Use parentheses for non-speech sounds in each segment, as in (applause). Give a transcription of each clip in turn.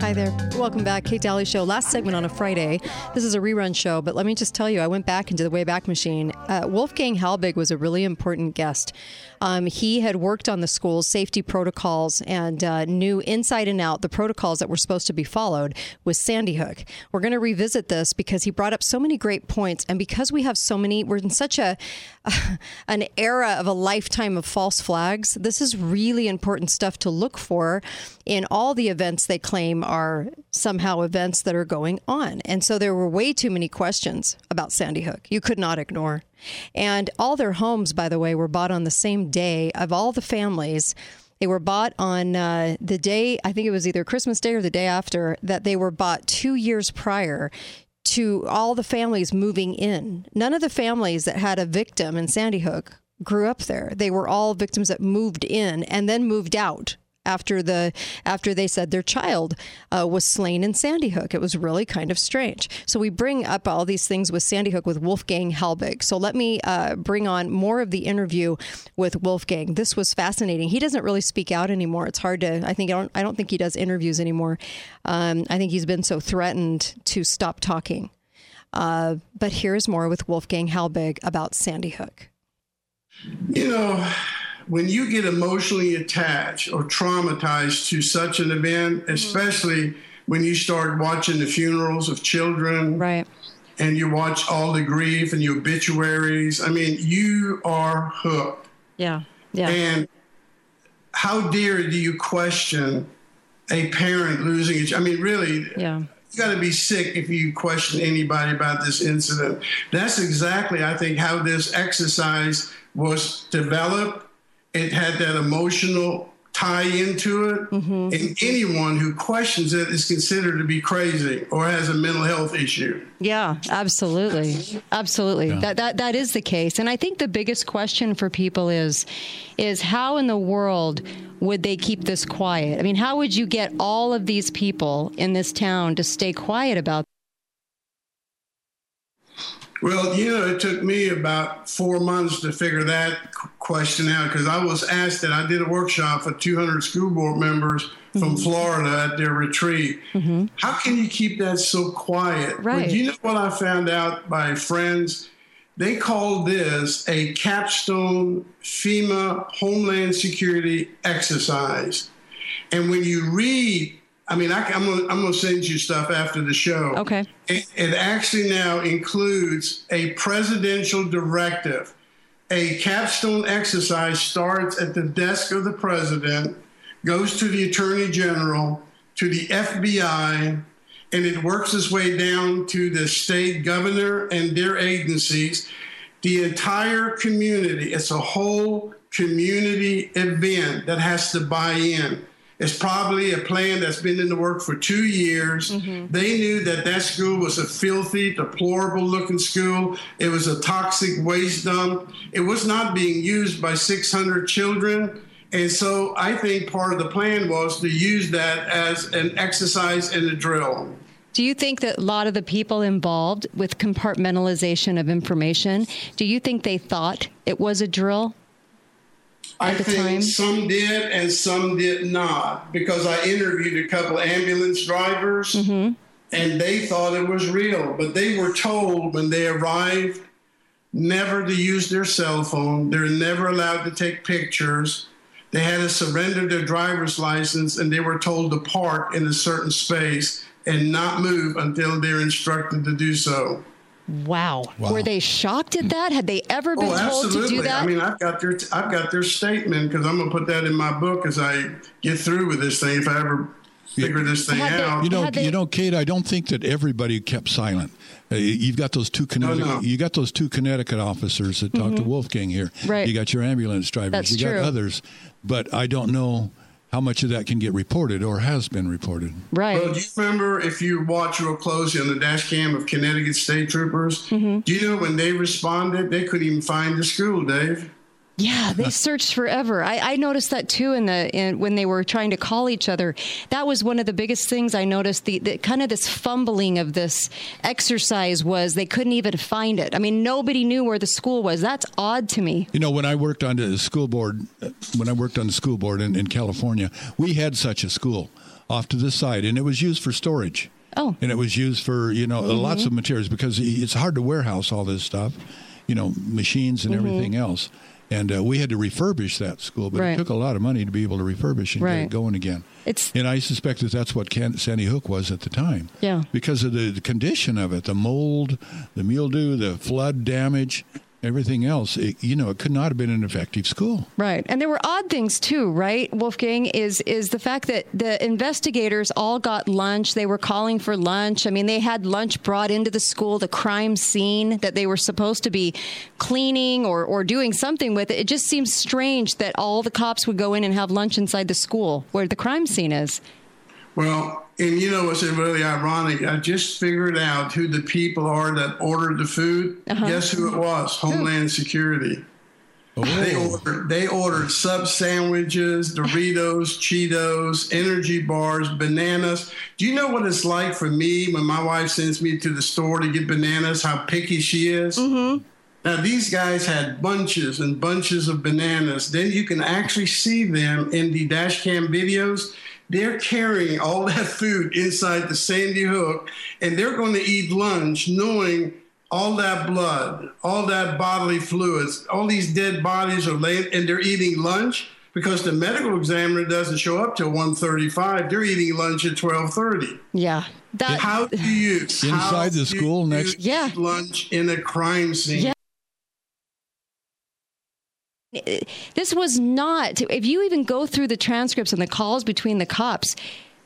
Hi there. Welcome back. Kate Dalley Show. Last segment on a Friday. This is a rerun show, but let me just tell you, I went back into the Wayback Machine. Uh, Wolfgang Halbig was a really important guest. Um, he had worked on the school's safety protocols and uh, knew inside and out the protocols that were supposed to be followed with Sandy Hook. We're going to revisit this because he brought up so many great points, and because we have so many, we're in such a (laughs) an era of a lifetime of false flags. This is really important stuff to look for in all the events they claim are somehow events that are going on. And so there were way too many questions about Sandy Hook. You could not ignore. And all their homes, by the way, were bought on the same day of all the families. They were bought on uh, the day, I think it was either Christmas Day or the day after, that they were bought two years prior to all the families moving in. None of the families that had a victim in Sandy Hook grew up there. They were all victims that moved in and then moved out after the after they said their child uh, was slain in Sandy Hook. It was really kind of strange. So we bring up all these things with Sandy Hook with Wolfgang Halbig. So let me uh, bring on more of the interview with Wolfgang. This was fascinating. He doesn't really speak out anymore. It's hard to. I think I don't. I don't think he does interviews anymore. Um, I think he's been so threatened to stop talking. Uh, but here's more with Wolfgang Halbig about Sandy Hook. You know, when you get emotionally attached or traumatized to such an event, mm-hmm. especially when you start watching the funerals of children, right? And you watch all the grief and the obituaries. I mean, you are hooked. Yeah, yeah. And how dare do you question a parent losing? I mean, really. Yeah you got to be sick if you question anybody about this incident. That's exactly, I think, how this exercise was developed it had that emotional tie into it. Mm-hmm. And anyone who questions it is considered to be crazy or has a mental health issue. Yeah, absolutely. Absolutely. Yeah. That, that that is the case. And I think the biggest question for people is is how in the world would they keep this quiet? I mean, how would you get all of these people in this town to stay quiet about well, you know, it took me about four months to figure that question out because I was asked that I did a workshop for 200 school board members mm-hmm. from Florida at their retreat. Mm-hmm. How can you keep that so quiet? Right. But you know what I found out by friends? They call this a capstone FEMA Homeland Security exercise. And when you read I mean, I, am gonna I'm gonna send you stuff after the show. Okay. It, it actually now includes a presidential directive. A capstone exercise starts at the desk of the president, goes to the attorney general, to the FBI, and it works its way down to the state governor and their agencies. The entire community, it's a whole community event that has to buy in. It's probably a plan that's been in the work for two years. Mm-hmm. They knew that that school was a filthy, deplorable looking school. It was a toxic waste dump. It was not being used by 600 children. And so I think part of the plan was to use that as an exercise and a drill. Do you think that a lot of the people involved with compartmentalization of information, do you think they thought it was a drill? I think time? some did and some did not because I interviewed a couple ambulance drivers mm-hmm. and they thought it was real, but they were told when they arrived never to use their cell phone. They're never allowed to take pictures. They had to surrender their driver's license and they were told to park in a certain space and not move until they're instructed to do so. Wow. wow. Were they shocked at that? Had they ever been oh, told to do that? I mean, I've got their I've got their statement because I'm going to put that in my book as I get through with this thing. If I ever figure this thing out, you know, they, you know, Kate, I don't think that everybody kept silent. Uh, you've got those two Connecticut. No, no. You got those two Connecticut officers that mm-hmm. talked to Wolfgang here. Right. You got your ambulance drivers. That's you true. got others, but I don't know how much of that can get reported or has been reported. Right. Well, do you remember if you watch real closely on the dash cam of Connecticut State Troopers? Mm-hmm. Do you know when they responded, they couldn't even find the school, Dave? Yeah, they searched forever. I, I, noticed that too in the in, when they were trying to call each other. That was one of the biggest things I noticed. The, the, kind of this fumbling of this exercise was they couldn't even find it. I mean, nobody knew where the school was. That's odd to me. You know, when I worked on the school board, when I worked on the school board in, in California, we had such a school off to the side, and it was used for storage. Oh, and it was used for you know mm-hmm. lots of materials because it's hard to warehouse all this stuff, you know, machines and mm-hmm. everything else and uh, we had to refurbish that school, but right. it took a lot of money to be able to refurbish and right. get it going again. It's and I suspect that that's what Can- Sandy Hook was at the time. Yeah, because of the, the condition of it, the mold, the mildew, the flood damage everything else, it, you know, it could not have been an effective school. Right, and there were odd things too, right? Wolfgang is is the fact that the investigators all got lunch. They were calling for lunch. I mean, they had lunch brought into the school, the crime scene that they were supposed to be cleaning or or doing something with. It just seems strange that all the cops would go in and have lunch inside the school where the crime scene is. Well, and you know what's really ironic? I just figured out who the people are that ordered the food. Uh-huh. Guess who it was? Homeland Security. Oh. They ordered they ordered sub sandwiches, Doritos, Cheetos, energy bars, bananas. Do you know what it's like for me when my wife sends me to the store to get bananas? How picky she is. Mm-hmm. Now these guys had bunches and bunches of bananas. Then you can actually see them in the dash cam videos they're carrying all that food inside the Sandy Hook, and they're going to eat lunch knowing all that blood, all that bodily fluids, all these dead bodies are laying, and they're eating lunch because the medical examiner doesn't show up till 1.35 they're eating lunch at 12.30 yeah that, how do you inside the school next yeah lunch in a crime scene yeah. This was not, if you even go through the transcripts and the calls between the cops,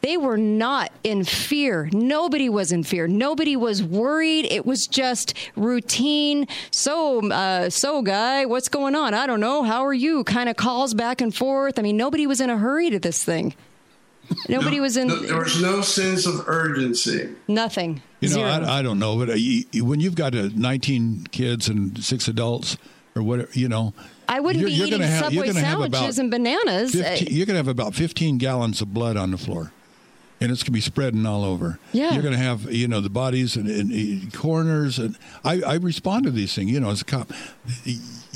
they were not in fear. Nobody was in fear. Nobody was worried. It was just routine. So, uh, so guy, what's going on? I don't know. How are you? Kind of calls back and forth. I mean, nobody was in a hurry to this thing. Nobody no, was in. No, there was no sense of urgency. Nothing. You know, I, I, don't know, but uh, you, when you've got uh, 19 kids and six adults, or whatever, you know, I wouldn't you're, be you're eating have, Subway sandwiches and bananas. 15, you're going to have about 15 gallons of blood on the floor. And it's going to be spreading all over. Yeah. You're going to have, you know, the bodies and, and, and coroners. And I, I respond to these things, you know, as a cop.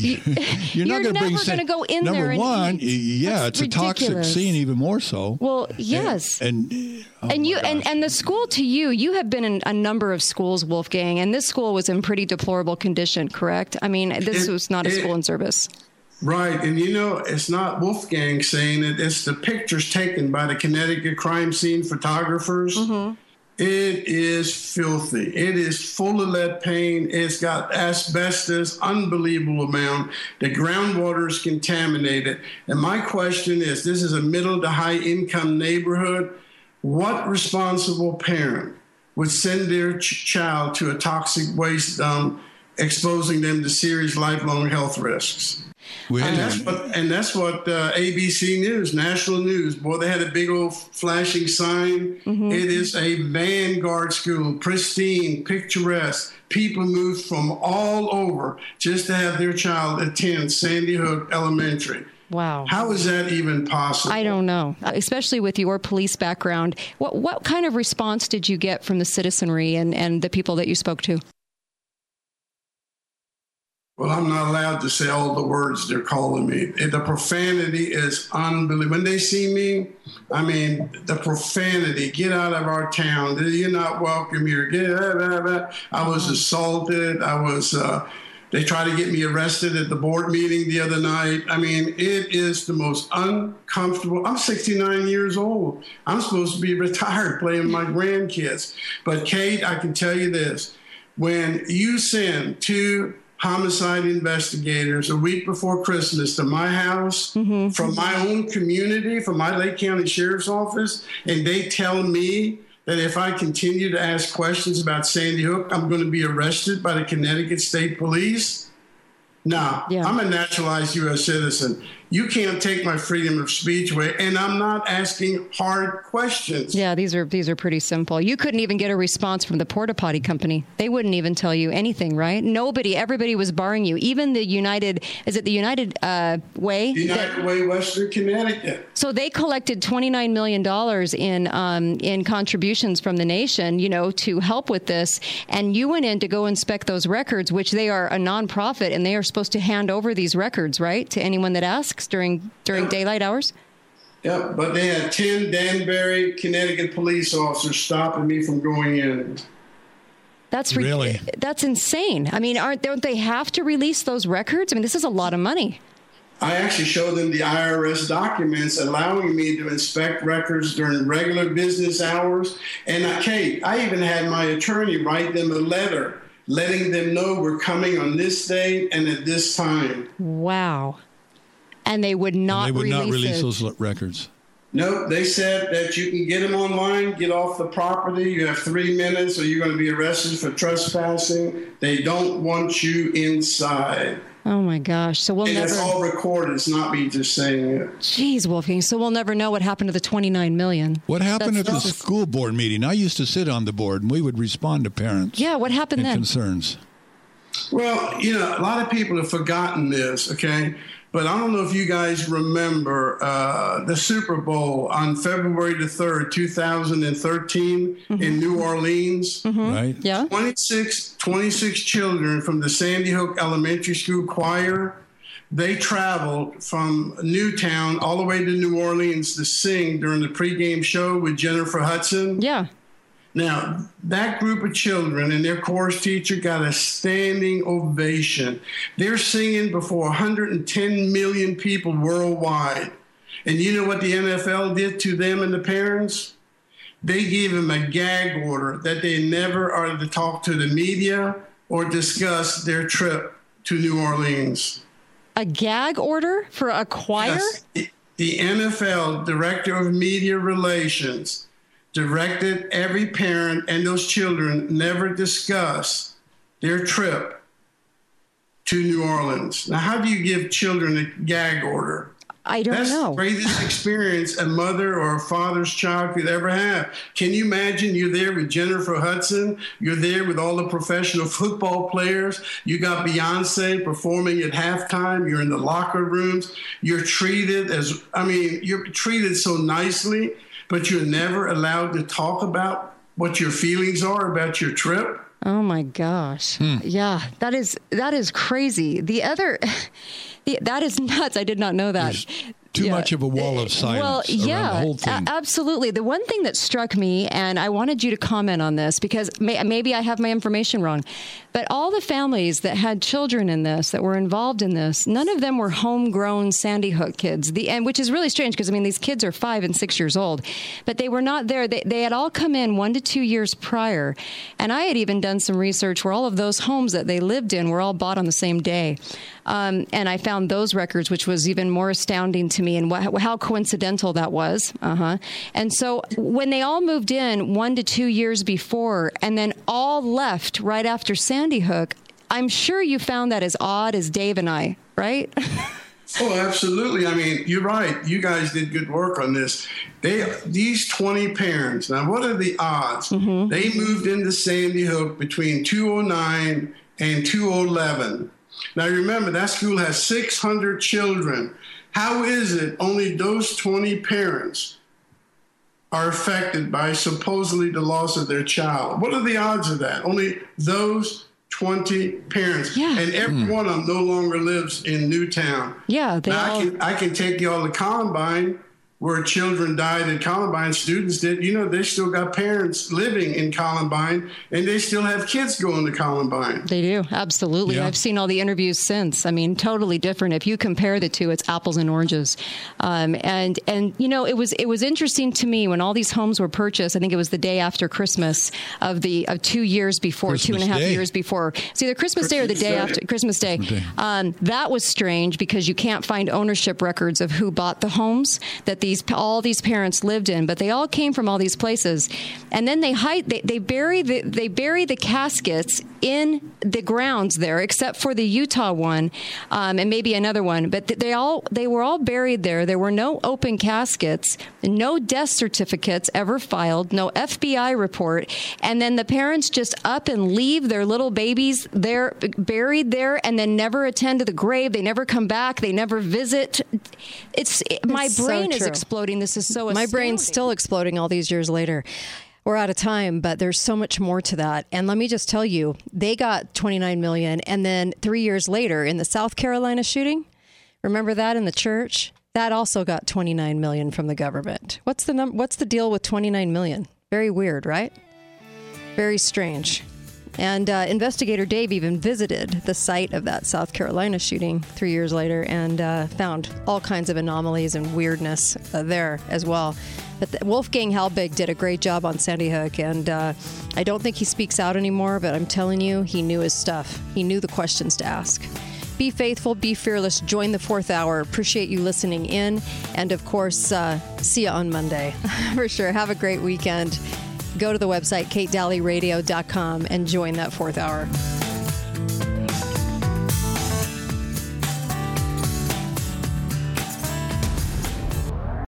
You, are (laughs) (laughs) not going to bring. going to go in number there. Number one, yeah, it's ridiculous. a toxic scene, even more so. Well, yes, and and, oh and you and, and the school to you, you have been in a number of schools, Wolfgang, and this school was in pretty deplorable condition. Correct? I mean, this it, was not a it, school in service. Right. And you know, it's not Wolfgang saying it, it's the pictures taken by the Connecticut crime scene photographers. Mm-hmm. It is filthy. It is full of lead paint. It's got asbestos, unbelievable amount. The groundwater is contaminated. And my question is this is a middle to high income neighborhood. What responsible parent would send their ch- child to a toxic waste dump, exposing them to serious lifelong health risks? And that's what, and that's what uh, ABC News, national news, boy, they had a big old flashing sign. Mm-hmm. It is a vanguard school, pristine, picturesque. People moved from all over just to have their child attend Sandy Hook Elementary. Wow. How is that even possible? I don't know. Especially with your police background. What what kind of response did you get from the citizenry and, and the people that you spoke to? Well, I'm not allowed to say all the words they're calling me. The profanity is unbelievable. When they see me, I mean, the profanity, get out of our town. You're not welcome here. Get out, I was assaulted. I was, uh, they tried to get me arrested at the board meeting the other night. I mean, it is the most uncomfortable. I'm 69 years old. I'm supposed to be retired playing my grandkids. But, Kate, I can tell you this when you send two homicide investigators a week before Christmas to my house mm-hmm. from my own community, from my Lake County Sheriff's Office, and they tell me that if I continue to ask questions about Sandy Hook, I'm going to be arrested by the Connecticut State Police. No, yeah. I'm a naturalized U.S. citizen. You can't take my freedom of speech away and i'm not asking hard questions. Yeah these are these are pretty simple. You couldn't even get a response from the porta potty company. They wouldn't even tell you anything right? Nobody everybody was barring you. Even the united is it the united uh, way? United that, way western connecticut. So they collected 29 million dollars in um, in contributions from the nation you know to help with this. And you went in to go inspect those records which they are a nonprofit and they are supposed to hand over these records right to anyone that asks during during yep. daylight hours? Yep, but they had 10 Danbury, Connecticut police officers stopping me from going in. That's re- really that's insane. I mean, aren't don't they have to release those records? I mean, this is a lot of money. I actually showed them the IRS documents allowing me to inspect records during regular business hours. And I, Kate, I even had my attorney write them a letter letting them know we're coming on this date and at this time. Wow and they would not. And they would release not release it. those records. Nope, they said that you can get them online, get off the property. You have three minutes, or you're going to be arrested for trespassing. They don't want you inside. Oh my gosh! So we'll and never. It's all recorded. It's not me just saying it. Jeez, Wolfgang. So we'll never know what happened to the 29 million. What happened That's, at the school board meeting? I used to sit on the board, and we would respond to parents. Yeah, what happened then? Concerns. Well, you know, a lot of people have forgotten this. Okay, but I don't know if you guys remember uh, the Super Bowl on February the 3rd, 2013 mm-hmm. in New Orleans. Mm-hmm. Right. Yeah. 26, 26 children from the Sandy Hook Elementary School choir. They traveled from Newtown all the way to New Orleans to sing during the pregame show with Jennifer Hudson. Yeah. Now, that group of children and their chorus teacher got a standing ovation. They're singing before 110 million people worldwide. And you know what the NFL did to them and the parents? They gave them a gag order that they never are to talk to the media or discuss their trip to New Orleans. A gag order for a choir? Yes. The NFL Director of Media Relations directed every parent and those children never discuss their trip to New Orleans. Now, how do you give children a gag order? I don't That's know. the greatest (laughs) experience a mother or a father's child could ever have. Can you imagine you're there with Jennifer Hudson? You're there with all the professional football players. You got Beyonce performing at halftime. You're in the locker rooms. You're treated as, I mean, you're treated so nicely but you're never allowed to talk about what your feelings are about your trip. Oh my gosh. Hmm. Yeah, that is that is crazy. The other (laughs) the, that is nuts. I did not know that. There's too yeah. much of a wall of silence well, yeah, the absolutely. The one thing that struck me, and I wanted you to comment on this because may, maybe I have my information wrong, but all the families that had children in this, that were involved in this, none of them were homegrown Sandy Hook kids. The and which is really strange because I mean these kids are five and six years old, but they were not there. They, they had all come in one to two years prior, and I had even done some research where all of those homes that they lived in were all bought on the same day. Um, and I found those records, which was even more astounding to me, and wh- how coincidental that was. Uh-huh. And so when they all moved in one to two years before, and then all left right after Sandy Hook, I'm sure you found that as odd as Dave and I, right? (laughs) Oh, absolutely. I mean, you're right. You guys did good work on this. They these 20 parents. Now, what are the odds? Mm-hmm. They moved into Sandy Hook between 209 and 211. Now remember, that school has 600 children. How is it only those 20 parents are affected by supposedly the loss of their child? What are the odds of that? Only those 20 parents. Yeah. And every mm. one of them no longer lives in Newtown. Yeah. They now, all... I, can, I can take you all to Columbine where children died in Columbine, students did, you know, they still got parents living in Columbine and they still have kids going to Columbine. They do, absolutely. Yeah. I've seen all the interviews since. I mean, totally different. If you compare the two, it's apples and oranges. Um, and, and, you know, it was, it was interesting to me when all these homes were purchased. I think it was the day after Christmas of the, of two years before, Christmas two and a half day. years before. It's either Christmas, Christmas Day or the day, day. after Christmas Day. Christmas day. Um, that was strange because you can't find ownership records of who bought the homes that the these all these parents lived in, but they all came from all these places, and then they hide they, they bury the they bury the caskets in the grounds there, except for the Utah one um, and maybe another one. But they all they were all buried there. There were no open caskets, no death certificates ever filed, no FBI report, and then the parents just up and leave their little babies there buried there, and then never attend to the grave. They never come back. They never visit. It's, it's my brain so is exploding. This is so. My astounding. brain's still exploding all these years later we're out of time, but there's so much more to that. And let me just tell you, they got 29 million, and then three years later in the South Carolina shooting, remember that in the church? That also got 29 million from the government. What's the num- What's the deal with 29 million? Very weird, right? Very strange. And uh, investigator Dave even visited the site of that South Carolina shooting three years later and uh, found all kinds of anomalies and weirdness uh, there as well. But the, Wolfgang Halbig did a great job on Sandy Hook, and uh, I don't think he speaks out anymore, but I'm telling you, he knew his stuff. He knew the questions to ask. Be faithful, be fearless, join the fourth hour. Appreciate you listening in. And of course, uh, see you on Monday. (laughs) For sure. Have a great weekend go to the website, katedalleyradio.com, and join that fourth hour.